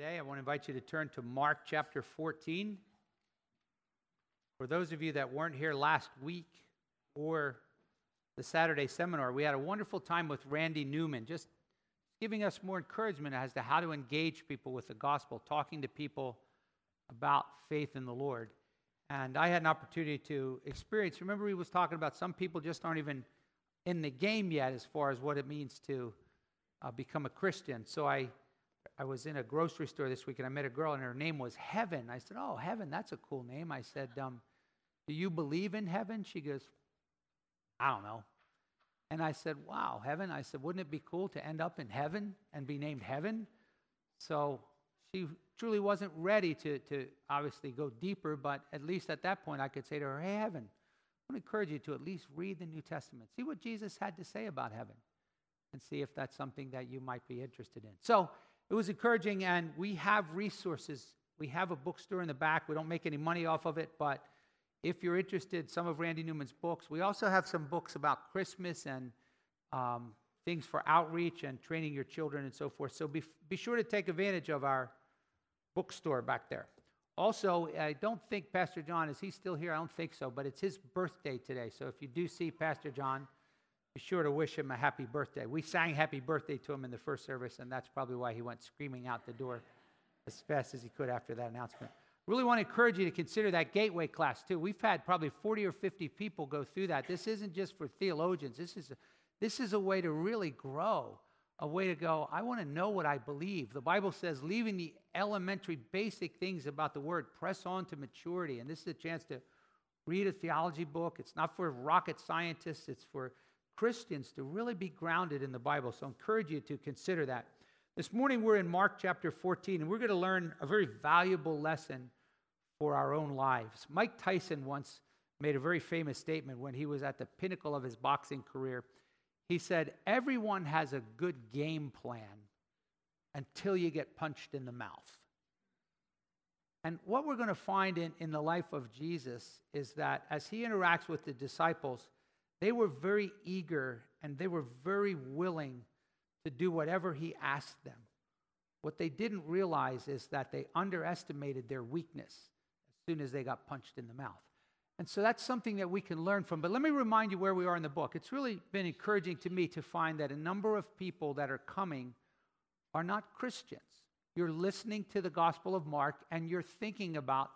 today, I want to invite you to turn to Mark chapter 14. For those of you that weren't here last week or the Saturday seminar, we had a wonderful time with Randy Newman, just giving us more encouragement as to how to engage people with the gospel, talking to people about faith in the Lord. And I had an opportunity to experience. Remember, he was talking about some people just aren't even in the game yet as far as what it means to uh, become a Christian. So I I was in a grocery store this week and I met a girl and her name was Heaven. I said, Oh, Heaven, that's a cool name. I said, um, Do you believe in heaven? She goes, I don't know. And I said, Wow, heaven. I said, Wouldn't it be cool to end up in heaven and be named Heaven? So she truly wasn't ready to, to obviously go deeper, but at least at that point I could say to her, Hey, Heaven, I want to encourage you to at least read the New Testament. See what Jesus had to say about heaven and see if that's something that you might be interested in. So, it was encouraging, and we have resources. We have a bookstore in the back. We don't make any money off of it, but if you're interested, some of Randy Newman's books. We also have some books about Christmas and um, things for outreach and training your children and so forth. So be, be sure to take advantage of our bookstore back there. Also, I don't think Pastor John, is he still here? I don't think so, but it's his birthday today. So if you do see Pastor John, be sure to wish him a happy birthday. We sang happy birthday to him in the first service, and that's probably why he went screaming out the door as fast as he could after that announcement. Really want to encourage you to consider that gateway class too. We've had probably 40 or 50 people go through that. This isn't just for theologians. This is a, this is a way to really grow, a way to go, I want to know what I believe. The Bible says, leaving the elementary basic things about the word, press on to maturity. And this is a chance to read a theology book. It's not for rocket scientists, it's for Christians to really be grounded in the Bible. So I encourage you to consider that. This morning we're in Mark chapter 14, and we're going to learn a very valuable lesson for our own lives. Mike Tyson once made a very famous statement when he was at the pinnacle of his boxing career. He said, Everyone has a good game plan until you get punched in the mouth. And what we're going to find in, in the life of Jesus is that as he interacts with the disciples, they were very eager and they were very willing to do whatever he asked them. What they didn't realize is that they underestimated their weakness as soon as they got punched in the mouth. And so that's something that we can learn from. But let me remind you where we are in the book. It's really been encouraging to me to find that a number of people that are coming are not Christians. You're listening to the Gospel of Mark and you're thinking about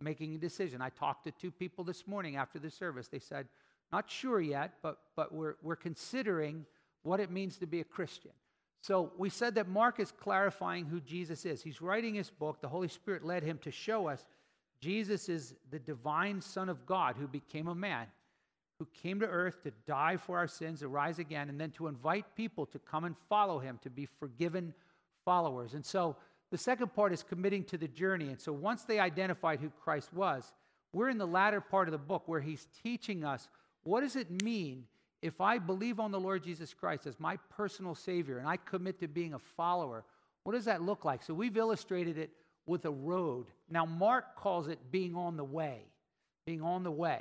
making a decision. I talked to two people this morning after the service. They said, not sure yet, but, but we're, we're considering what it means to be a Christian. So we said that Mark is clarifying who Jesus is. He's writing his book. The Holy Spirit led him to show us Jesus is the divine Son of God who became a man, who came to earth to die for our sins, to rise again, and then to invite people to come and follow him, to be forgiven followers. And so the second part is committing to the journey. And so once they identified who Christ was, we're in the latter part of the book where he's teaching us what does it mean if I believe on the Lord Jesus Christ as my personal Savior and I commit to being a follower? What does that look like? So we've illustrated it with a road. Now, Mark calls it being on the way, being on the way.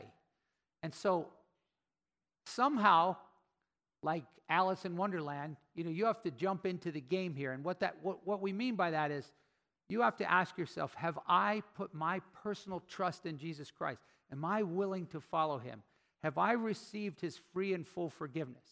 And so somehow, like Alice in Wonderland, you know, you have to jump into the game here. And what that what, what we mean by that is you have to ask yourself, have I put my personal trust in Jesus Christ? Am I willing to follow him? Have I received his free and full forgiveness?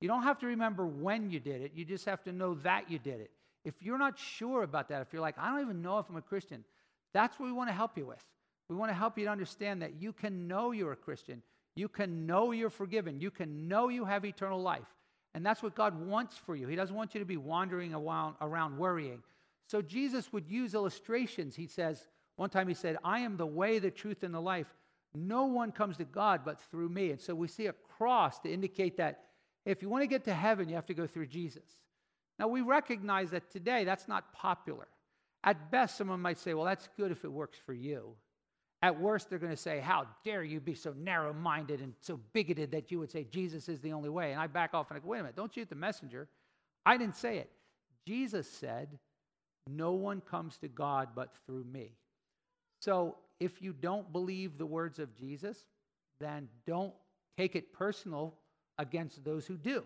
You don't have to remember when you did it, you just have to know that you did it. If you're not sure about that, if you're like, I don't even know if I'm a Christian, that's what we want to help you with. We want to help you to understand that you can know you're a Christian. You can know you're forgiven. You can know you have eternal life. And that's what God wants for you. He doesn't want you to be wandering around, around worrying. So Jesus would use illustrations. He says, one time he said, I am the way, the truth, and the life. No one comes to God but through me. And so we see a cross to indicate that if you want to get to heaven, you have to go through Jesus. Now, we recognize that today that's not popular. At best, someone might say, well, that's good if it works for you. At worst, they're going to say, how dare you be so narrow minded and so bigoted that you would say Jesus is the only way. And I back off and I go, wait a minute, don't shoot the messenger. I didn't say it. Jesus said, no one comes to God but through me. So if you don't believe the words of Jesus, then don't take it personal against those who do.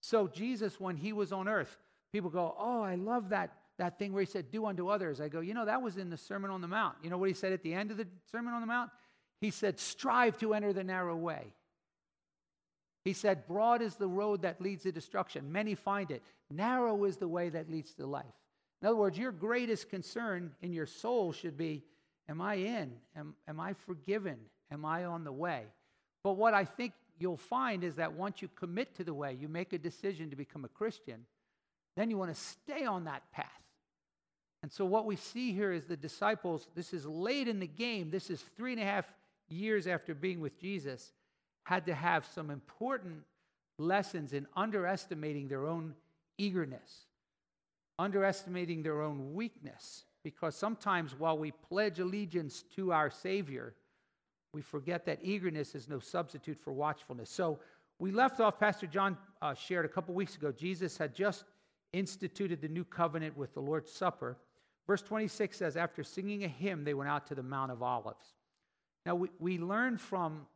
So, Jesus, when he was on earth, people go, Oh, I love that, that thing where he said, Do unto others. I go, You know, that was in the Sermon on the Mount. You know what he said at the end of the Sermon on the Mount? He said, Strive to enter the narrow way. He said, Broad is the road that leads to destruction. Many find it. Narrow is the way that leads to life. In other words, your greatest concern in your soul should be Am I in? Am, am I forgiven? Am I on the way? But what I think you'll find is that once you commit to the way, you make a decision to become a Christian, then you want to stay on that path. And so, what we see here is the disciples, this is late in the game, this is three and a half years after being with Jesus, had to have some important lessons in underestimating their own eagerness, underestimating their own weakness. Because sometimes while we pledge allegiance to our Savior, we forget that eagerness is no substitute for watchfulness. So we left off, Pastor John uh, shared a couple weeks ago, Jesus had just instituted the new covenant with the Lord's Supper. Verse 26 says, After singing a hymn, they went out to the Mount of Olives. Now, we, we learn from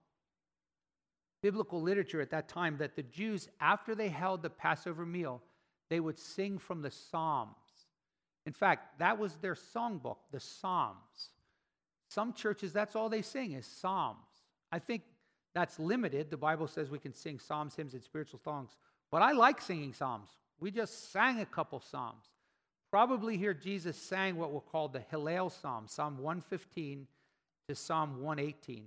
biblical literature at that time that the Jews, after they held the Passover meal, they would sing from the Psalms. In fact, that was their songbook, the Psalms. Some churches, that's all they sing is Psalms. I think that's limited. The Bible says we can sing Psalms, hymns, and spiritual songs. But I like singing Psalms. We just sang a couple Psalms. Probably here Jesus sang what we'll call the Hallel Psalm, Psalm 115 to Psalm 118.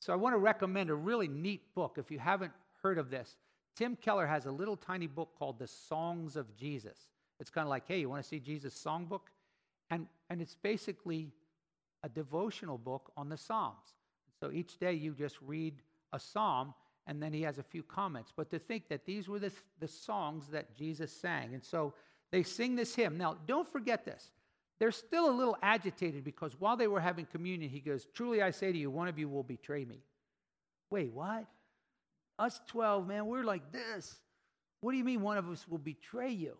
So I want to recommend a really neat book if you haven't heard of this. Tim Keller has a little tiny book called The Songs of Jesus. It's kind of like, hey, you want to see Jesus' songbook? And, and it's basically a devotional book on the Psalms. So each day you just read a psalm and then he has a few comments. But to think that these were the, the songs that Jesus sang. And so they sing this hymn. Now, don't forget this. They're still a little agitated because while they were having communion, he goes, Truly I say to you, one of you will betray me. Wait, what? Us 12, man, we're like this. What do you mean one of us will betray you?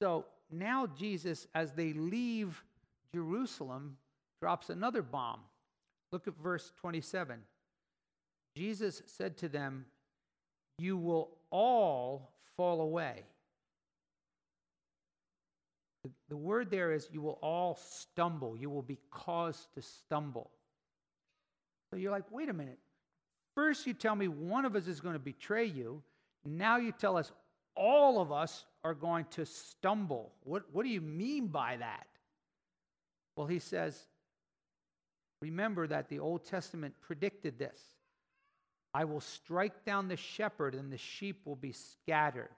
So now Jesus, as they leave Jerusalem, drops another bomb. Look at verse 27. Jesus said to them, You will all fall away. The, word there is, You will all stumble. You will be caused to stumble. So you're like, Wait a minute. First, you tell me one of us is going to betray you. Now you tell us all of us are going to stumble. What, what do you mean by that? Well, he says, Remember that the Old Testament predicted this I will strike down the shepherd, and the sheep will be scattered.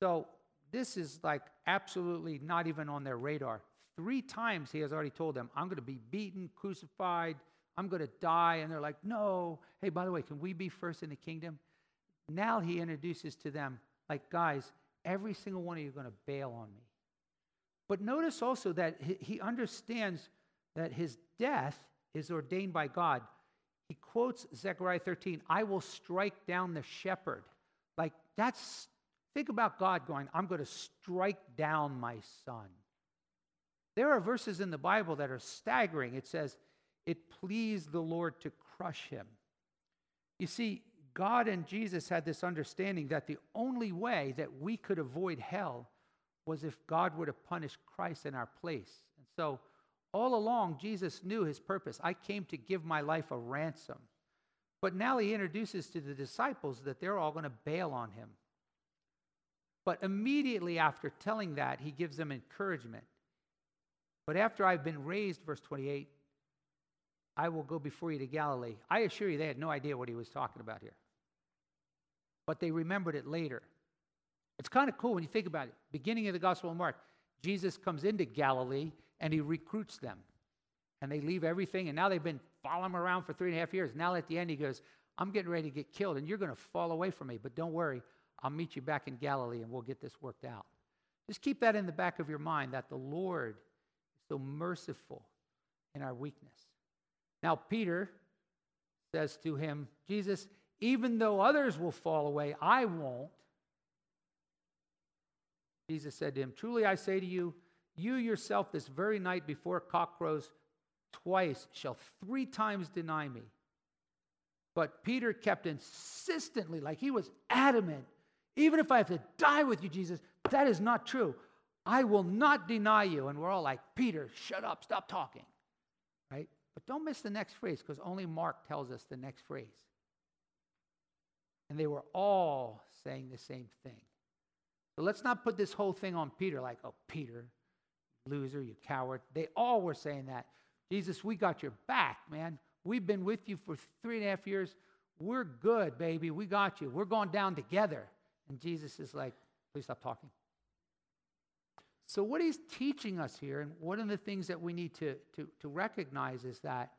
So, this is like absolutely not even on their radar. Three times he has already told them, I'm going to be beaten, crucified, I'm going to die. And they're like, No. Hey, by the way, can we be first in the kingdom? Now he introduces to them, like, guys, every single one of you are going to bail on me. But notice also that he understands that his death is ordained by God. He quotes Zechariah 13, I will strike down the shepherd. Like that's, think about God going, I'm going to strike down my son. There are verses in the Bible that are staggering. It says, It pleased the Lord to crush him. You see, God and Jesus had this understanding that the only way that we could avoid hell was if God were to punish Christ in our place. And so all along, Jesus knew his purpose. I came to give my life a ransom. But now he introduces to the disciples that they're all going to bail on him. But immediately after telling that, he gives them encouragement. But after I've been raised, verse 28, I will go before you to Galilee. I assure you, they had no idea what he was talking about here. But they remembered it later. It's kind of cool when you think about it. Beginning of the Gospel of Mark, Jesus comes into Galilee and he recruits them. And they leave everything, and now they've been following him around for three and a half years. Now at the end, he goes, I'm getting ready to get killed, and you're going to fall away from me, but don't worry, I'll meet you back in Galilee and we'll get this worked out. Just keep that in the back of your mind that the Lord is so merciful in our weakness. Now, Peter says to him, Jesus, even though others will fall away, I won't. Jesus said to him, Truly I say to you, you yourself, this very night before cockcrows twice shall three times deny me. But Peter kept insistently, like he was adamant, even if I have to die with you, Jesus, that is not true. I will not deny you. And we're all like, Peter, shut up, stop talking. Right? But don't miss the next phrase because only Mark tells us the next phrase. And they were all saying the same thing. So let's not put this whole thing on Peter like, oh, Peter, loser, you coward. They all were saying that. Jesus, we got your back, man. We've been with you for three and a half years. We're good, baby. We got you. We're going down together. And Jesus is like, please stop talking. So, what he's teaching us here, and one of the things that we need to, to, to recognize is that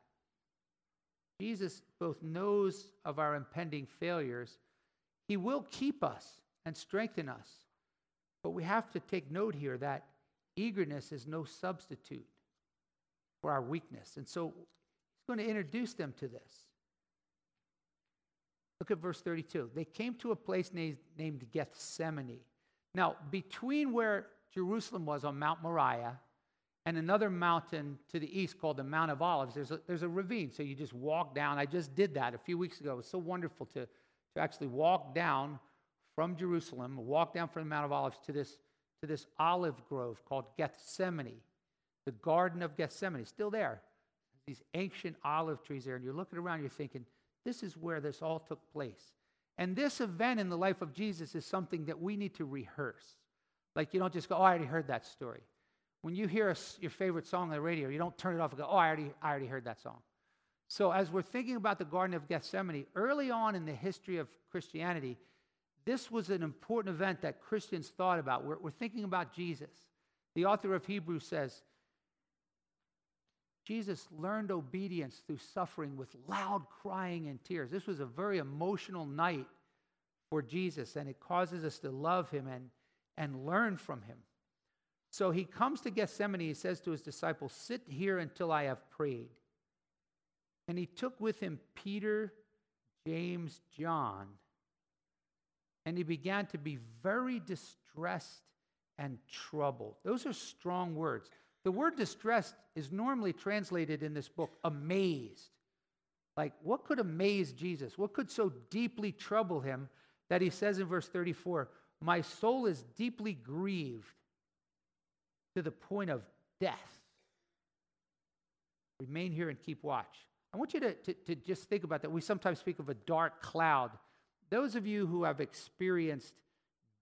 Jesus both knows of our impending failures, he will keep us and strengthen us. But we have to take note here that eagerness is no substitute for our weakness. And so he's going to introduce them to this. Look at verse 32. They came to a place named, Gethsemane. Now, between where Jerusalem was on Mount Moriah and another mountain to the east called the Mount of Olives, there's a, there's a ravine. So you just walk down. I just did that a few weeks ago. It was so wonderful to, to actually walk down from Jerusalem, walk down from the Mount of Olives to this, to this olive grove called Gethsemane, the Garden of Gethsemane. Still there. These ancient olive trees there. And you're looking around, you're thinking, this is where this all took place. And this event in the life of Jesus is something that we need to rehearse. Like you don't just go, oh, I already heard that story. When you hear a, your favorite song on the radio, you don't turn it off and go, oh, I already, I already heard that song. So as we're thinking about the Garden of Gethsemane, early on in the history of Christianity, this was an important event that Christians thought about. We're, we're thinking about Jesus. The author of Hebrews says, Jesus learned obedience through suffering with loud crying and tears. This was a very emotional night for Jesus, and it causes us to love him and, and learn from him. So he comes to Gethsemane. He says to his disciples, Sit here until I have prayed. And he took with him Peter, James, John, and he began to be very distressed and troubled. Those are strong words. The word distressed is normally translated in this book amazed. Like, what could amaze Jesus? What could so deeply trouble him that he says in verse 34, My soul is deeply grieved to the point of death. Remain here and keep watch. I want you to, to, to just think about that. We sometimes speak of a dark cloud. Those of you who have experienced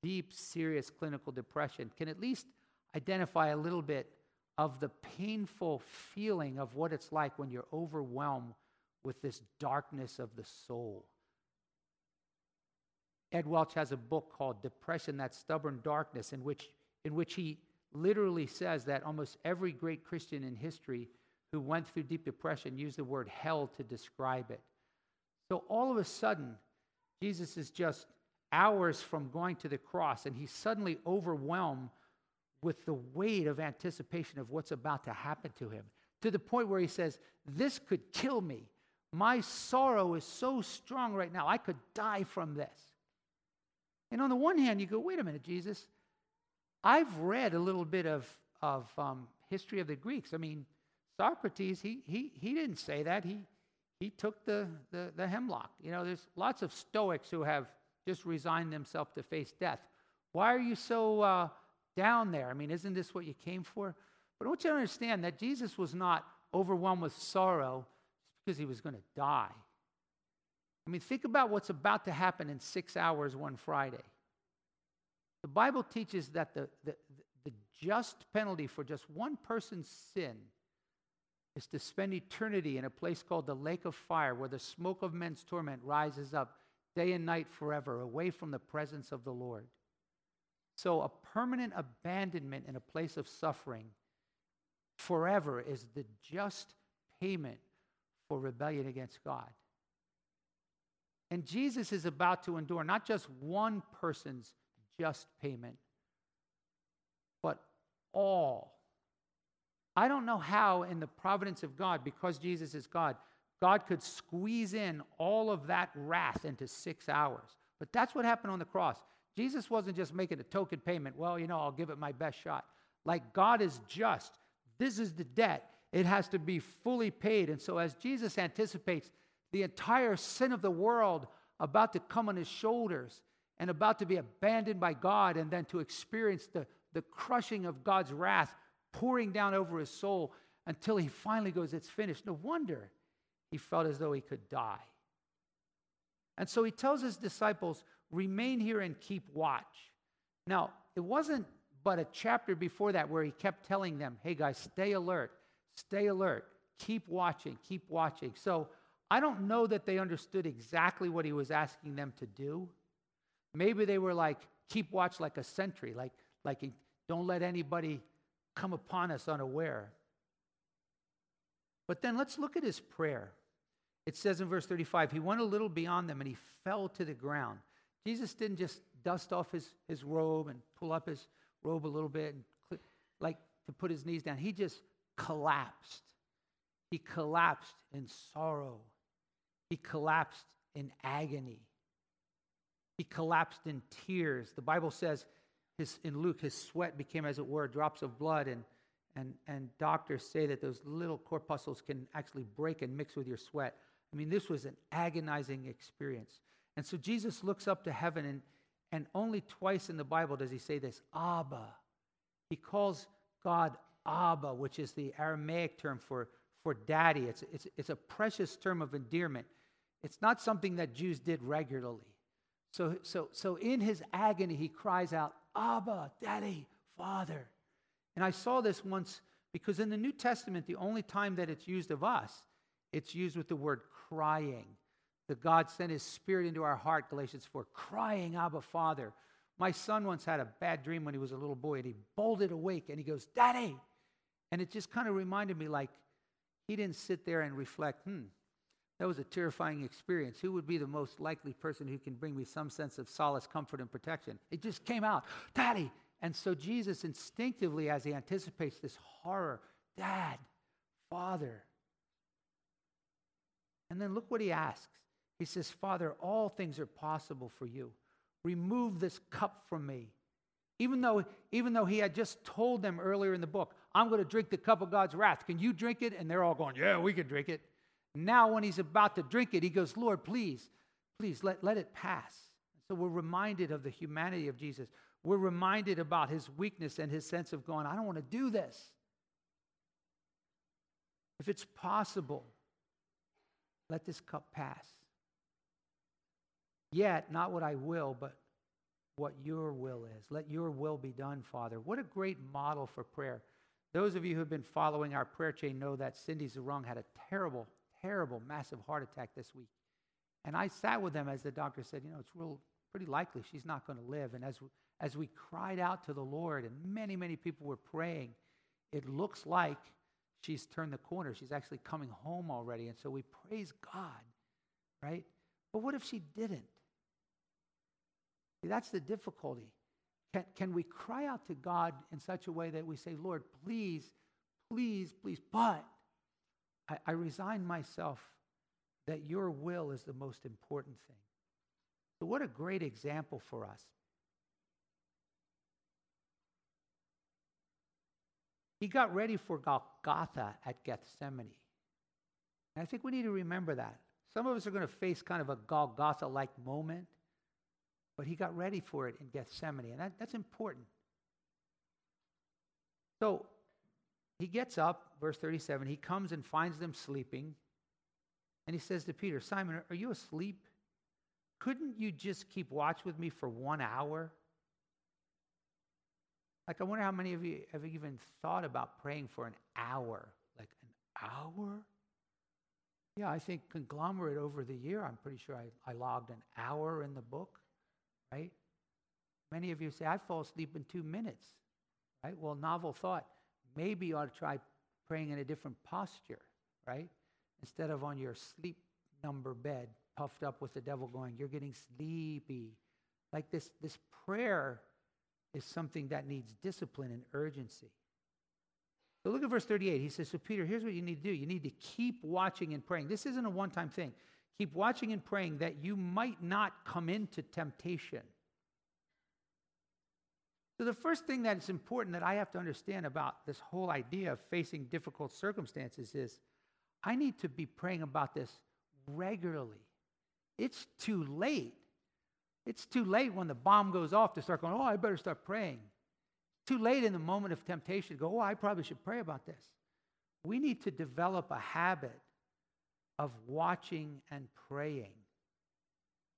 deep, serious clinical depression can at least identify a little bit of the painful feeling of what it's like when you're overwhelmed with this darkness of the soul. Ed Welch has a book called Depression, That Stubborn Darkness, in which, in which he literally says that almost every great Christian in history who went through deep depression used the word hell to describe it. So all of a sudden, Jesus is just hours from going to the cross, and he's suddenly overwhelmed with the weight of anticipation of what's about to happen to him, to the point where he says, This could kill me. My sorrow is so strong right now, I could die from this. And on the one hand, you go, Wait a minute, Jesus. I've read a little bit of, of um, history of the Greeks. I mean, Socrates, he, he, he didn't say that. He, he took the, the, the hemlock. You know, there's lots of Stoics who have just resigned themselves to face death. Why are you so uh, down there. I mean, isn't this what you came for? But I want you to understand that Jesus was not overwhelmed with sorrow because he was going to die. I mean, think about what's about to happen in six hours one Friday. The Bible teaches that the, the, the just penalty for just one person's sin is to spend eternity in a place called the lake of fire, where the smoke of men's torment rises up day and night forever, away from the presence of the Lord. So, a permanent abandonment in a place of suffering forever is the just payment for rebellion against God. And Jesus is about to endure not just one person's just payment, but all. I don't know how, in the providence of God, because Jesus is God, God could squeeze in all of that wrath into six hours. But that's what happened on the cross. Jesus wasn't just making a token payment. Well, you know, I'll give it my best shot. Like God is just. This is the debt. It has to be fully paid. And so, as Jesus anticipates the entire sin of the world about to come on his shoulders and about to be abandoned by God and then to experience the, the crushing of God's wrath pouring down over his soul until he finally goes, It's finished. No wonder he felt as though he could die. And so he tells his disciples, Remain here and keep watch. Now, it wasn't but a chapter before that where he kept telling them, Hey guys, stay alert, stay alert, keep watching, keep watching. So I don't know that they understood exactly what he was asking them to do. Maybe they were like, keep watch like a sentry, like, like don't let anybody come upon us unaware. But then let's look at his prayer. It says in verse 35, he went a little beyond them and he fell to the ground. Jesus didn't just dust off his, his robe and pull up his robe a little bit and click, like to put his knees down. He just collapsed. He collapsed in sorrow. He collapsed in agony. He collapsed in tears. The Bible says his, in Luke, his sweat became, as it were, drops of blood. And, and, and doctors say that those little corpuscles can actually break and mix with your sweat. I mean, this was an agonizing experience. And so Jesus looks up to heaven, and, and only twice in the Bible does he say this Abba. He calls God Abba, which is the Aramaic term for, for daddy. It's, it's, it's a precious term of endearment. It's not something that Jews did regularly. So, so, so in his agony, he cries out, Abba, Daddy, Father. And I saw this once because in the New Testament, the only time that it's used of us, it's used with the word crying. That God sent his spirit into our heart, Galatians 4, crying, Abba, Father. My son once had a bad dream when he was a little boy, and he bolted awake and he goes, Daddy. And it just kind of reminded me like he didn't sit there and reflect, hmm, that was a terrifying experience. Who would be the most likely person who can bring me some sense of solace, comfort, and protection? It just came out, Daddy. And so Jesus instinctively, as he anticipates this horror, Dad, Father. And then look what he asks. He says, Father, all things are possible for you. Remove this cup from me. Even though, even though he had just told them earlier in the book, I'm going to drink the cup of God's wrath. Can you drink it? And they're all going, Yeah, we can drink it. Now, when he's about to drink it, he goes, Lord, please, please let, let it pass. So we're reminded of the humanity of Jesus. We're reminded about his weakness and his sense of going, I don't want to do this. If it's possible, let this cup pass. Yet, not what I will, but what your will is. Let your will be done, Father. What a great model for prayer. Those of you who have been following our prayer chain know that Cindy Zerung had a terrible terrible, massive heart attack this week. And I sat with them as the doctor said, you know, it's real pretty likely she's not going to live. And as, as we cried out to the Lord, and many, many people were praying, it looks like she's turned the corner. She's actually coming home already. And so we praise God, right? But what if she didn't? See, that's the difficulty. Can, can we cry out to God in such a way that we say, Lord, please, please, please, but I, I resign myself that your will is the most important thing. So, what a great example for us. He got ready for Golgotha at Gethsemane. And I think we need to remember that. Some of us are going to face kind of a Golgotha like moment, but he got ready for it in Gethsemane, and that, that's important. So, he gets up, verse 37, he comes and finds them sleeping. And he says to Peter, Simon, are you asleep? Couldn't you just keep watch with me for one hour? Like, I wonder how many of you have even thought about praying for an hour. Like, an hour? Yeah, I think conglomerate over the year, I'm pretty sure I, I logged an hour in the book, right? Many of you say, I fall asleep in two minutes, right? Well, novel thought maybe you ought to try praying in a different posture, right? Instead of on your sleep number bed, puffed up with the devil going, you're getting sleepy. Like this, this prayer is something that needs discipline and urgency. So look at verse 38. He says, So, Peter, here's what you need to do. You need to keep watching and praying. This isn't a one time thing. Keep watching and praying that you might not come into temptation. So, the first thing that is important that I have to understand about this whole idea of facing difficult circumstances is I need to be praying about this regularly. It's too late. It's too late when the bomb goes off to start going, oh, I better start praying. too late in the moment of temptation to go, oh, I probably should pray about this. We need to develop a habit of watching and praying.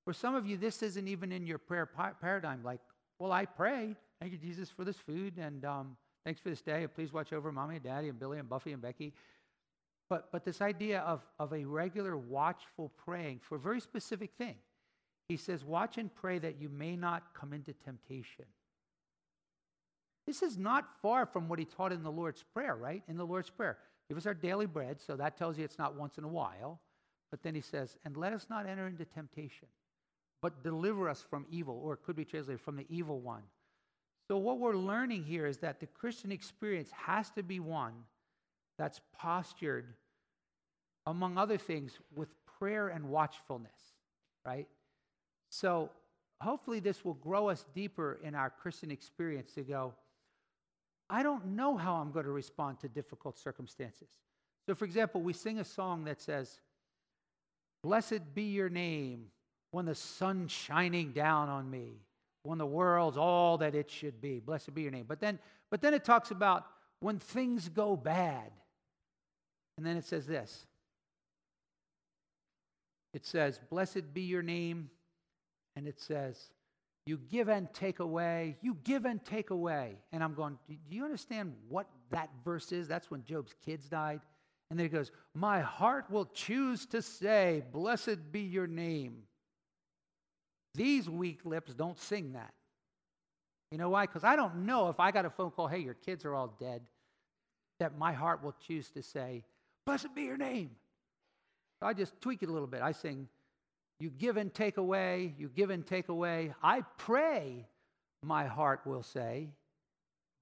For some of you, this isn't even in your prayer paradigm. Like, well, I pray. Thank you, Jesus, for this food, and um, thanks for this day. Please watch over mommy and daddy and Billy and Buffy and Becky. But, but this idea of, of a regular watchful praying for a very specific thing. He says, Watch and pray that you may not come into temptation. This is not far from what he taught in the Lord's Prayer, right? In the Lord's Prayer. Give us our daily bread, so that tells you it's not once in a while. But then he says, And let us not enter into temptation, but deliver us from evil, or it could be translated from the evil one. So, what we're learning here is that the Christian experience has to be one that's postured, among other things, with prayer and watchfulness, right? So, hopefully, this will grow us deeper in our Christian experience to go, I don't know how I'm going to respond to difficult circumstances. So, for example, we sing a song that says, Blessed be your name when the sun's shining down on me, when the world's all that it should be. Blessed be your name. But then, but then it talks about when things go bad. And then it says this it says, Blessed be your name. And it says, you give and take away. You give and take away. And I'm going, do you understand what that verse is? That's when Job's kids died. And then he goes, My heart will choose to say, Blessed be your name. These weak lips don't sing that. You know why? Because I don't know if I got a phone call, hey, your kids are all dead, that my heart will choose to say, Blessed be your name. So I just tweak it a little bit. I sing, you give and take away, you give and take away. I pray, my heart will say,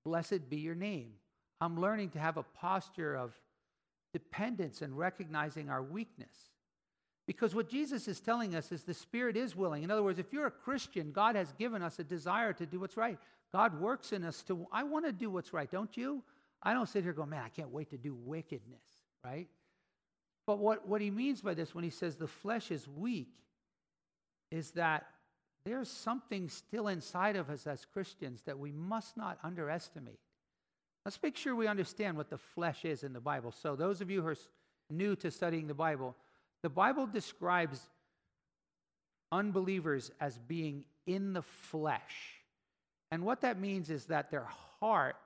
Blessed be your name. I'm learning to have a posture of dependence and recognizing our weakness. Because what Jesus is telling us is the Spirit is willing. In other words, if you're a Christian, God has given us a desire to do what's right. God works in us to, I want to do what's right, don't you? I don't sit here going, man, I can't wait to do wickedness, right? But what, what he means by this when he says the flesh is weak is that there's something still inside of us as Christians that we must not underestimate. Let's make sure we understand what the flesh is in the Bible. So, those of you who are new to studying the Bible, the Bible describes unbelievers as being in the flesh. And what that means is that their heart,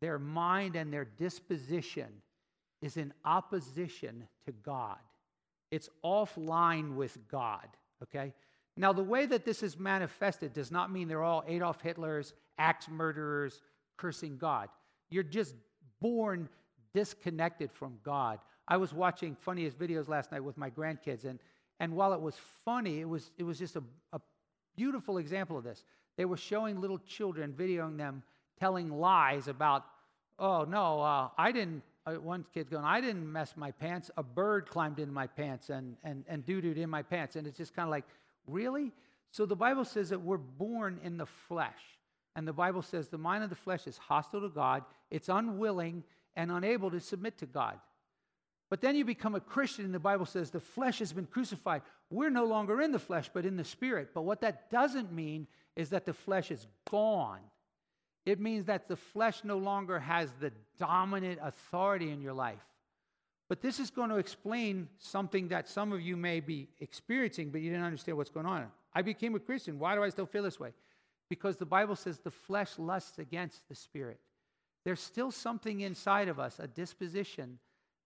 their mind, and their disposition is in opposition to God. It's offline with God, okay? Now, the way that this is manifested does not mean they're all Adolf Hitlers, axe murderers, cursing God. You're just born disconnected from God. I was watching funniest videos last night with my grandkids, and, and while it was funny, it was, it was just a, a beautiful example of this. They were showing little children, videoing them telling lies about, oh, no, uh, I didn't. Uh, one kid's going, I didn't mess my pants. A bird climbed into my pants and, and, and doo dooed in my pants. And it's just kind of like, Really? So the Bible says that we're born in the flesh. And the Bible says the mind of the flesh is hostile to God, it's unwilling and unable to submit to God. But then you become a Christian, and the Bible says the flesh has been crucified. We're no longer in the flesh, but in the spirit. But what that doesn't mean is that the flesh is gone. It means that the flesh no longer has the dominant authority in your life. But this is going to explain something that some of you may be experiencing, but you didn't understand what's going on. I became a Christian. Why do I still feel this way? Because the Bible says the flesh lusts against the spirit. There's still something inside of us, a disposition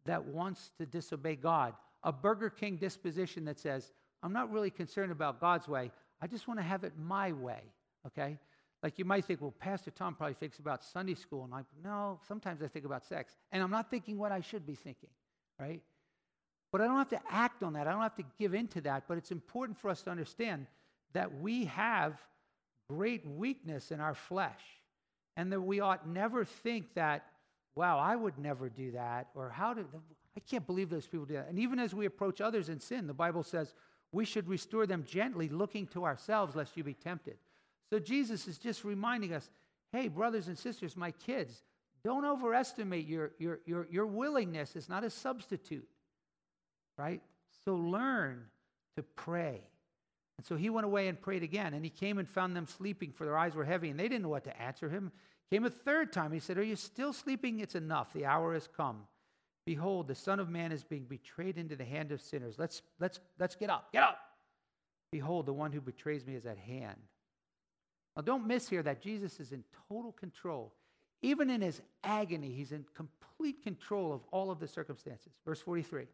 that wants to disobey God, a Burger King disposition that says, I'm not really concerned about God's way. I just want to have it my way, okay? Like you might think, well, Pastor Tom probably thinks about Sunday school. And I'm, no, sometimes I think about sex. And I'm not thinking what I should be thinking right? But I don't have to act on that. I don't have to give into that. But it's important for us to understand that we have great weakness in our flesh and that we ought never think that, wow, I would never do that, or how did, I can't believe those people do that. And even as we approach others in sin, the Bible says we should restore them gently, looking to ourselves, lest you be tempted. So Jesus is just reminding us hey, brothers and sisters, my kids, don't overestimate your, your, your, your willingness. It's not a substitute, right? So learn to pray. And so he went away and prayed again. And he came and found them sleeping, for their eyes were heavy, and they didn't know what to answer him. Came a third time. He said, Are you still sleeping? It's enough. The hour has come. Behold, the Son of Man is being betrayed into the hand of sinners. Let's, let's, let's get up. Get up. Behold, the one who betrays me is at hand. Now, don't miss here that Jesus is in total control. Even in his agony, he's in complete control of all of the circumstances. Verse 43.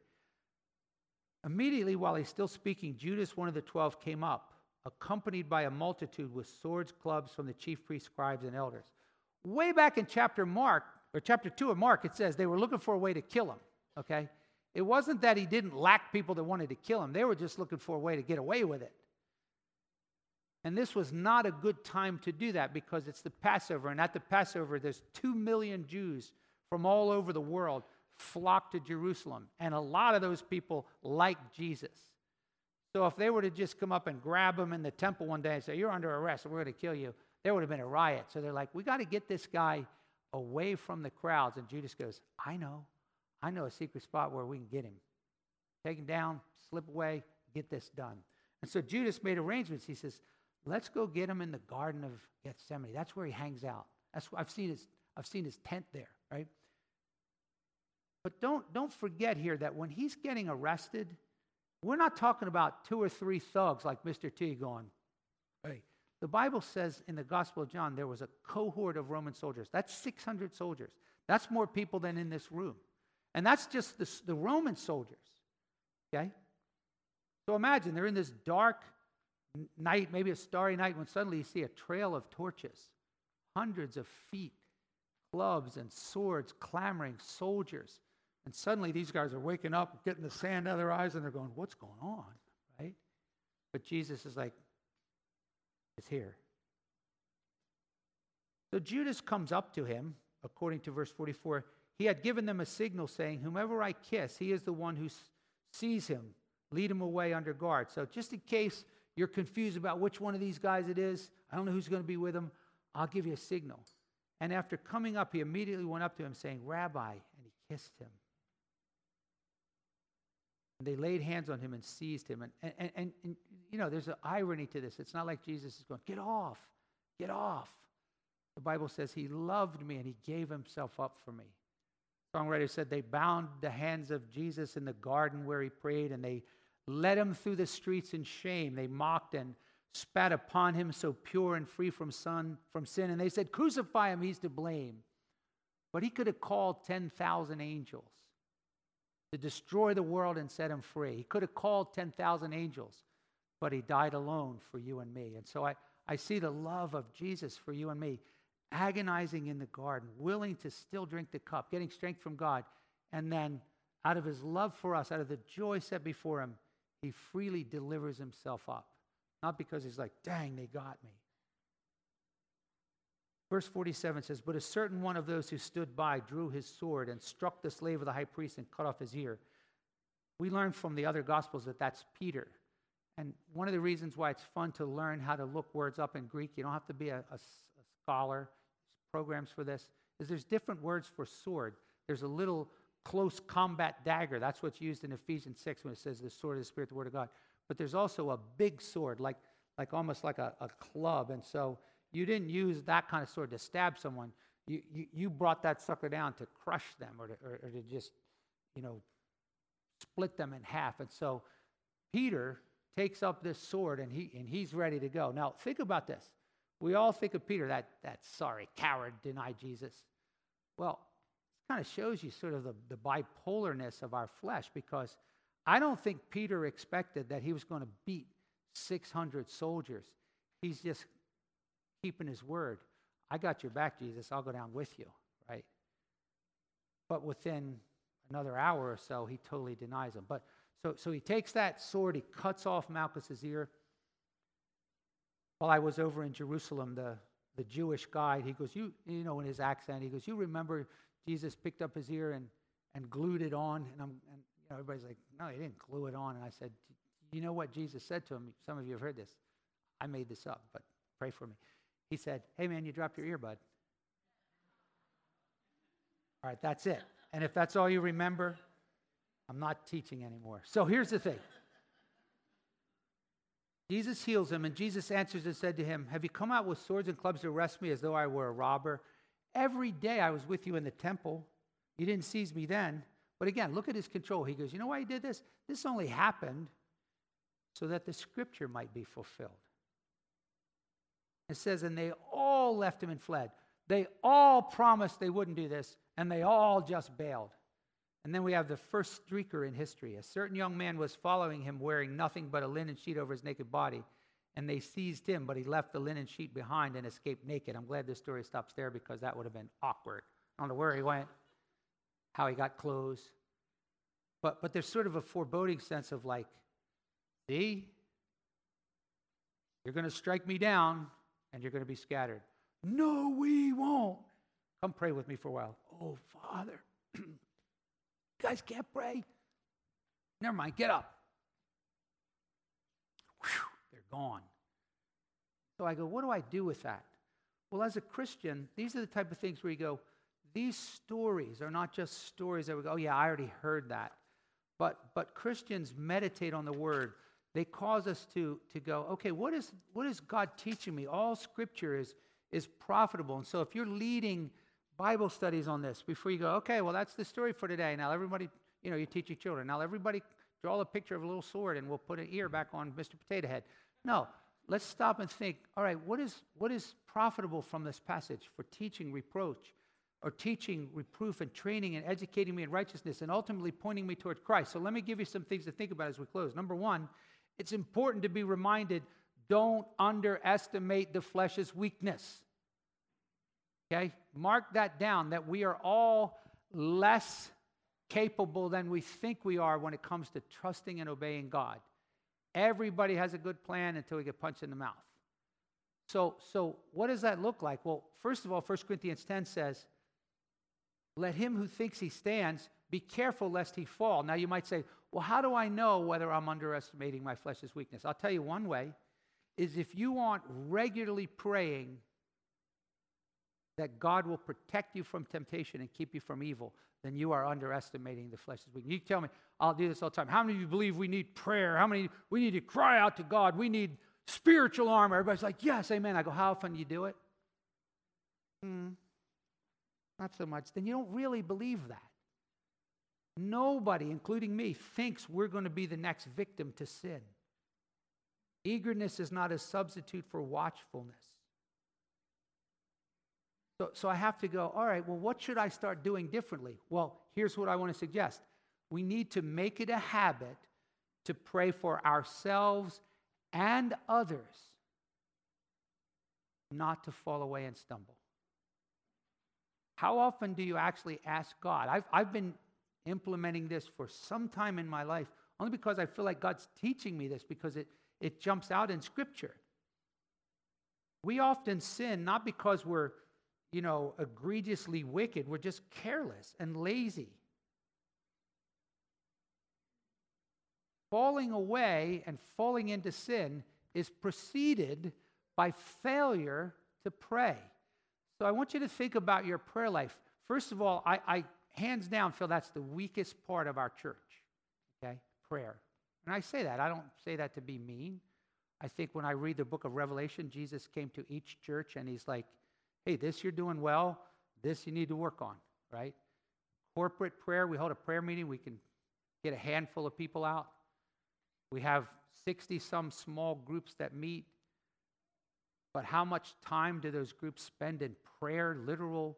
Immediately, while he's still speaking, Judas, one of the twelve, came up, accompanied by a multitude with swords, clubs from the chief priests, scribes, and elders. Way back in chapter Mark, or chapter 2 of Mark, it says they were looking for a way to kill him. Okay? It wasn't that he didn't lack people that wanted to kill him, they were just looking for a way to get away with it. And this was not a good time to do that because it's the Passover. And at the Passover, there's two million Jews from all over the world flock to Jerusalem. And a lot of those people like Jesus. So if they were to just come up and grab him in the temple one day and say, You're under arrest we're going to kill you, there would have been a riot. So they're like, We got to get this guy away from the crowds. And Judas goes, I know. I know a secret spot where we can get him. Take him down, slip away, get this done. And so Judas made arrangements. He says, Let's go get him in the Garden of Gethsemane. That's where he hangs out. That's I've seen his I've seen his tent there, right? But don't don't forget here that when he's getting arrested, we're not talking about two or three thugs like Mr. T going, hey. The Bible says in the Gospel of John there was a cohort of Roman soldiers. That's 600 soldiers. That's more people than in this room. And that's just the, the Roman soldiers. Okay? So imagine they're in this dark night, maybe a starry night, when suddenly you see a trail of torches, hundreds of feet, clubs and swords clamoring, soldiers. And suddenly these guys are waking up, getting the sand out of their eyes, and they're going, What's going on? Right? But Jesus is like, It's here. So Judas comes up to him, according to verse 44. He had given them a signal saying, Whomever I kiss, he is the one who seize him. Lead him away under guard. So, just in case you're confused about which one of these guys it is, I don't know who's going to be with him, I'll give you a signal. And after coming up, he immediately went up to him, saying, Rabbi, and he kissed him. And they laid hands on him and seized him. And, and, and, and, you know, there's an irony to this. It's not like Jesus is going, Get off, get off. The Bible says he loved me and he gave himself up for me. Songwriter said they bound the hands of Jesus in the garden where he prayed and they led him through the streets in shame. They mocked and spat upon him, so pure and free from, son, from sin. And they said, Crucify him, he's to blame. But he could have called 10,000 angels to destroy the world and set him free. He could have called 10,000 angels, but he died alone for you and me. And so I, I see the love of Jesus for you and me, agonizing in the garden, willing to still drink the cup, getting strength from God, and then out of his love for us, out of the joy set before him, he freely delivers himself up. Not because he's like, dang, they got me. Verse 47 says, But a certain one of those who stood by drew his sword and struck the slave of the high priest and cut off his ear. We learn from the other gospels that that's Peter. And one of the reasons why it's fun to learn how to look words up in Greek, you don't have to be a, a, a scholar, programs for this, is there's different words for sword. There's a little close combat dagger. That's what's used in Ephesians 6 when it says the sword of the Spirit, the Word of God. But there's also a big sword, like, like almost like a, a club. And so you didn't use that kind of sword to stab someone. You, you, you brought that sucker down to crush them or to, or, or to just, you know, split them in half. And so Peter takes up this sword and, he, and he's ready to go. Now, think about this. We all think of Peter, that, that sorry coward denied Jesus. Well, it kind of shows you sort of the, the bipolarness of our flesh because I don't think Peter expected that he was going to beat 600 soldiers. He's just keeping his word. I got your back, Jesus. I'll go down with you, right? But within another hour or so, he totally denies him. But so, so he takes that sword, he cuts off Malchus's ear. While I was over in Jerusalem, the, the Jewish guide, he goes, you, you know, in his accent, he goes, you remember Jesus picked up his ear and, and glued it on. And, I'm, and you know, everybody's like, no, he didn't glue it on. And I said, you know what Jesus said to him? Some of you have heard this. I made this up, but pray for me. He said, hey, man, you dropped your earbud. All right, that's it. And if that's all you remember, I'm not teaching anymore. So here's the thing. Jesus heals him, and Jesus answers and said to him, Have you come out with swords and clubs to arrest me as though I were a robber? every day I was with you in the temple. You didn't seize me then. But again, look at his control. He goes, You know why he did this? This only happened so that the scripture might be fulfilled. It says, And they all left him and fled. They all promised they wouldn't do this, and they all just bailed. And then we have the first streaker in history. A certain young man was following him wearing nothing but a linen sheet over his naked body. And they seized him, but he left the linen sheet behind and escaped naked. I'm glad this story stops there because that would have been awkward. I don't know where he went, how he got clothes. But, but there's sort of a foreboding sense of like, see, you're going to strike me down and you're going to be scattered. No, we won't. Come pray with me for a while. Oh, Father. you guys can't pray? Never mind, get up. Whew, they're gone. So I go, what do I do with that? Well, as a Christian, these are the type of things where you go, these stories are not just stories that we go, oh, yeah, I already heard that. But, but Christians meditate on the word. They cause us to, to go, okay, what is, what is God teaching me? All scripture is, is profitable. And so if you're leading Bible studies on this before you go, okay, well, that's the story for today. Now, everybody, you know, you teach your children. Now, everybody draw a picture of a little sword and we'll put an ear back on Mr. Potato Head. No, let's stop and think, all right, what is, what is profitable from this passage for teaching reproach or teaching reproof and training and educating me in righteousness and ultimately pointing me toward Christ? So let me give you some things to think about as we close. Number one, it's important to be reminded don't underestimate the flesh's weakness. Okay? Mark that down that we are all less capable than we think we are when it comes to trusting and obeying God. Everybody has a good plan until we get punched in the mouth. So, so what does that look like? Well, first of all, 1 Corinthians 10 says, Let him who thinks he stands be careful lest he fall. Now, you might say, Well, how do I know whether I'm underestimating my flesh's weakness? I'll tell you one way is if you aren't regularly praying that God will protect you from temptation and keep you from evil, then you are underestimating the flesh's weakness. You tell me, I'll do this all the time. How many of you believe we need prayer? How many we need to cry out to God? We need spiritual armor. Everybody's like, yes, amen. I go, how often do you do it? Hmm, not so much. Then you don't really believe that. Nobody, including me, thinks we're going to be the next victim to sin. Eagerness is not a substitute for watchfulness. So, so I have to go, all right, well, what should I start doing differently? Well, here's what I want to suggest we need to make it a habit to pray for ourselves and others not to fall away and stumble. How often do you actually ask God? I've, I've been implementing this for some time in my life, only because I feel like God's teaching me this because it, it jumps out in Scripture. We often sin not because we're you know, egregiously wicked. We're just careless and lazy. Falling away and falling into sin is preceded by failure to pray. So I want you to think about your prayer life. First of all, I, I hands down feel that's the weakest part of our church, okay? Prayer. And I say that. I don't say that to be mean. I think when I read the book of Revelation, Jesus came to each church and he's like, hey, this you're doing well, this you need to work on, right? Corporate prayer, we hold a prayer meeting, we can get a handful of people out. We have 60 some small groups that meet. But how much time do those groups spend in prayer, literal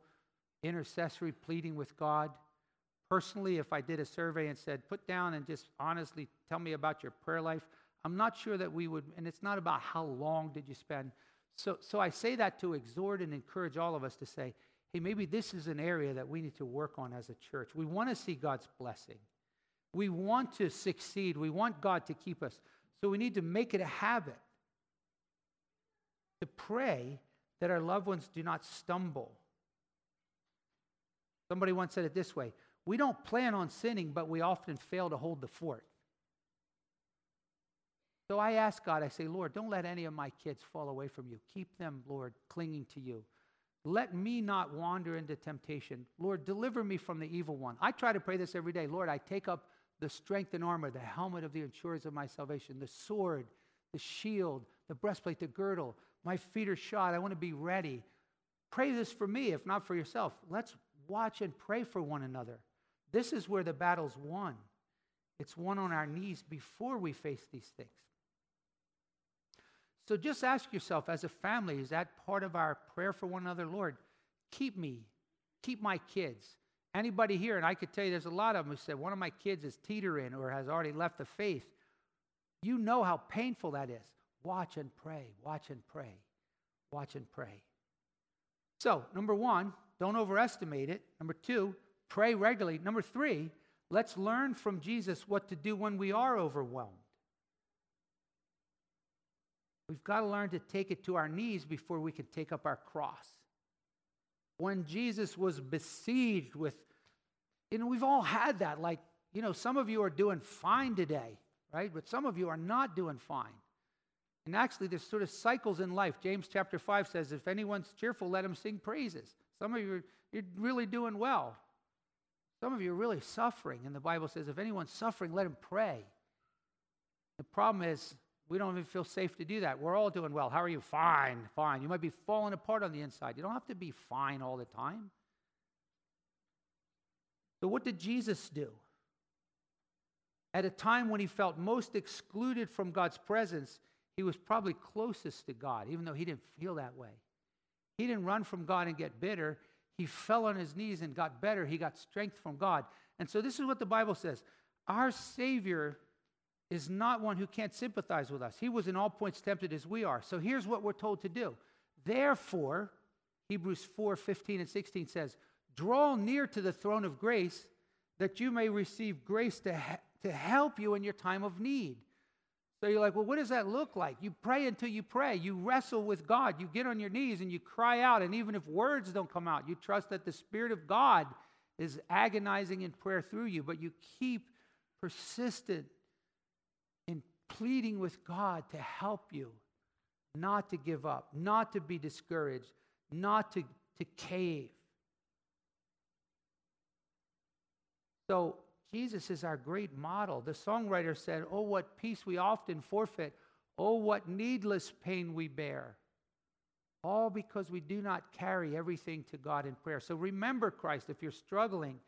intercessory pleading with God? Personally, if I did a survey and said, put down and just honestly tell me about your prayer life, I'm not sure that we would, and it's not about how long did you spend, so, so I say that to exhort and encourage all of us to say, hey, maybe this is an area that we need to work on as a church. We want to see God's blessing. We want to succeed. We want God to keep us. So we need to make it a habit to pray that our loved ones do not stumble. Somebody once said it this way We don't plan on sinning, but we often fail to hold the fort. So I ask God, I say, Lord, don't let any of my kids fall away from you. Keep them, Lord, clinging to you. Let me not wander into temptation. Lord, deliver me from the evil one. I try to pray this every day. Lord, I take up the strength and armor, the helmet of the insurers of my salvation, the sword, the shield, the breastplate, the girdle. My feet are shod. I want to be ready. pray this for me, if not for yourself. Let's watch and pray for one another. This is where the battle's won. It's won on our knees before we face these things. So just ask yourself as a family, is that part of our prayer for one another? Lord, keep me, keep my kids. Anybody here, and I could tell you there's a lot of them who said, one of my kids is teetering or has already left the faith. You know how painful that is. Watch and pray, watch and pray, watch and pray. So, number one, don't overestimate it. Number two, pray regularly. Number three, let's learn from Jesus what to do when we are overwhelmed. We've got to learn to take it to our knees before we can take up our cross. When Jesus was besieged with, you know, we've all had that. Like, you know, some of you are doing fine today, right? But some of you are not doing fine. And actually, there's sort of cycles in life. James chapter 5 says, if anyone's cheerful, let him sing praises. Some of you, are, you're really doing well. Some of you are really suffering. And the Bible says, if anyone's suffering, let him pray. The problem is, we don't even feel safe to do that. We're all doing well. How are you? Fine, fine. You might be falling apart on the inside. You don't have to be fine all the time. So, what did Jesus do? At a time when he felt most excluded from God's presence, he was probably closest to God, even though he didn't feel that way. He didn't run from God and get bitter. He fell on his knees and got better. He got strength from God. And so, this is what the Bible says Our Savior is not one who can't sympathize with us. He was in all points tempted as we are. So, here's what we're told to do. Therefore, Hebrews 4 15 and 16 says, Draw near to the throne of grace that you may receive grace to, to help you in your time of need. So you're like, well, what does that look like? You pray until you pray. You wrestle with God. You get on your knees and you cry out. And even if words don't come out, you trust that the Spirit of God is agonizing in prayer through you. But you keep persistent in pleading with God to help you, not to give up, not to be discouraged, not to, to cave. So Jesus is our great model. The songwriter said, Oh, what peace we often forfeit. Oh, what needless pain we bear. All because we do not carry everything to God in prayer. So remember Christ if you're struggling.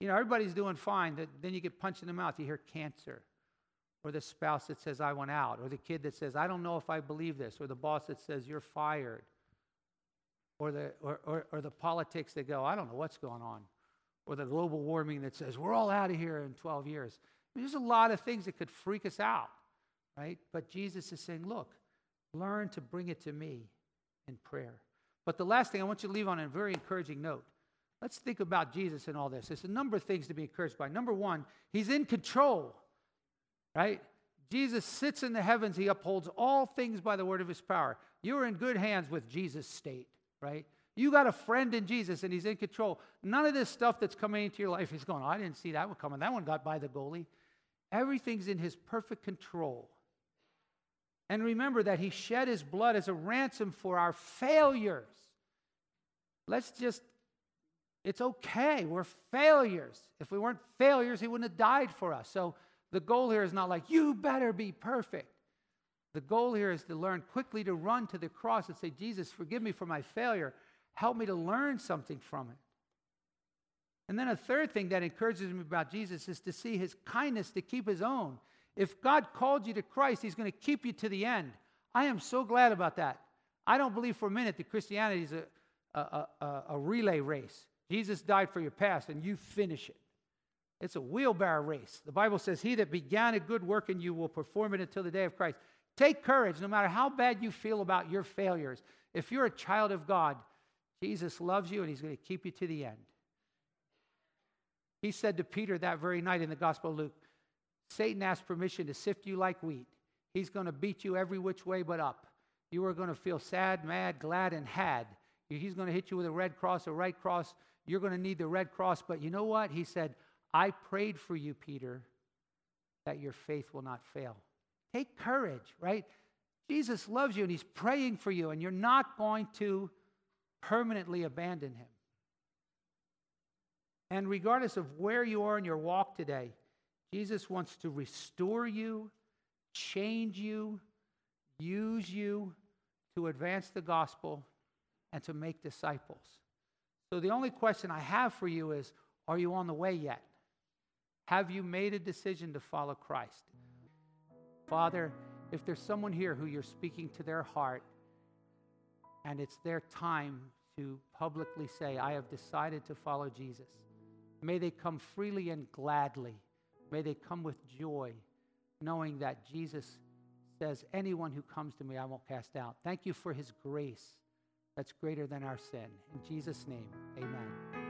You know, everybody's doing fine. Then you get punched in the mouth. You hear cancer. Or the spouse that says, I want out. Or the kid that says, I don't know if I believe this. Or the boss that says, You're fired. Or the, or, or, or the politics that go, I don't know what's going on or the global warming that says we're all out of here in 12 years. I mean, there's a lot of things that could freak us out, right? But Jesus is saying, look, learn to bring it to me in prayer. But the last thing I want you to leave on a very encouraging note. Let's think about Jesus and all this. There's a number of things to be encouraged by. Number one, he's in control, right? Jesus sits in the heavens. He upholds all things by the word of his power. You're in good hands with Jesus' state, right? You got a friend in Jesus and he's in control. None of this stuff that's coming into your life is going, I didn't see that one coming. That one got by the goalie. Everything's in his perfect control. And remember that he shed his blood as a ransom for our failures. Let's just, it's okay. We're failures. If we weren't failures, he wouldn't have died for us. So the goal here is not like, you better be perfect. The goal here is to learn quickly to run to the cross and say, Jesus, forgive me for my failure. Help me to learn something from it. And then a third thing that encourages me about Jesus is to see his kindness to keep his own. If God called you to Christ, he's going to keep you to the end. I am so glad about that. I don't believe for a minute that Christianity is a, a, a, a relay race. Jesus died for your past and you finish it. It's a wheelbarrow race. The Bible says, He that began a good work in you will perform it until the day of Christ. Take courage, no matter how bad you feel about your failures. If you're a child of God, Jesus loves you and he's going to keep you to the end. He said to Peter that very night in the Gospel of Luke Satan asked permission to sift you like wheat. He's going to beat you every which way but up. You are going to feel sad, mad, glad, and had. He's going to hit you with a red cross, a right cross. You're going to need the red cross. But you know what? He said, I prayed for you, Peter, that your faith will not fail. Take courage, right? Jesus loves you and he's praying for you, and you're not going to permanently abandon him. And regardless of where you are in your walk today, Jesus wants to restore you, change you, use you to advance the gospel and to make disciples. So the only question I have for you is Are you on the way yet? Have you made a decision to follow Christ? Father, if there's someone here who you're speaking to their heart and it's their time to publicly say, I have decided to follow Jesus, may they come freely and gladly. May they come with joy, knowing that Jesus says, Anyone who comes to me, I won't cast out. Thank you for his grace that's greater than our sin. In Jesus' name, amen.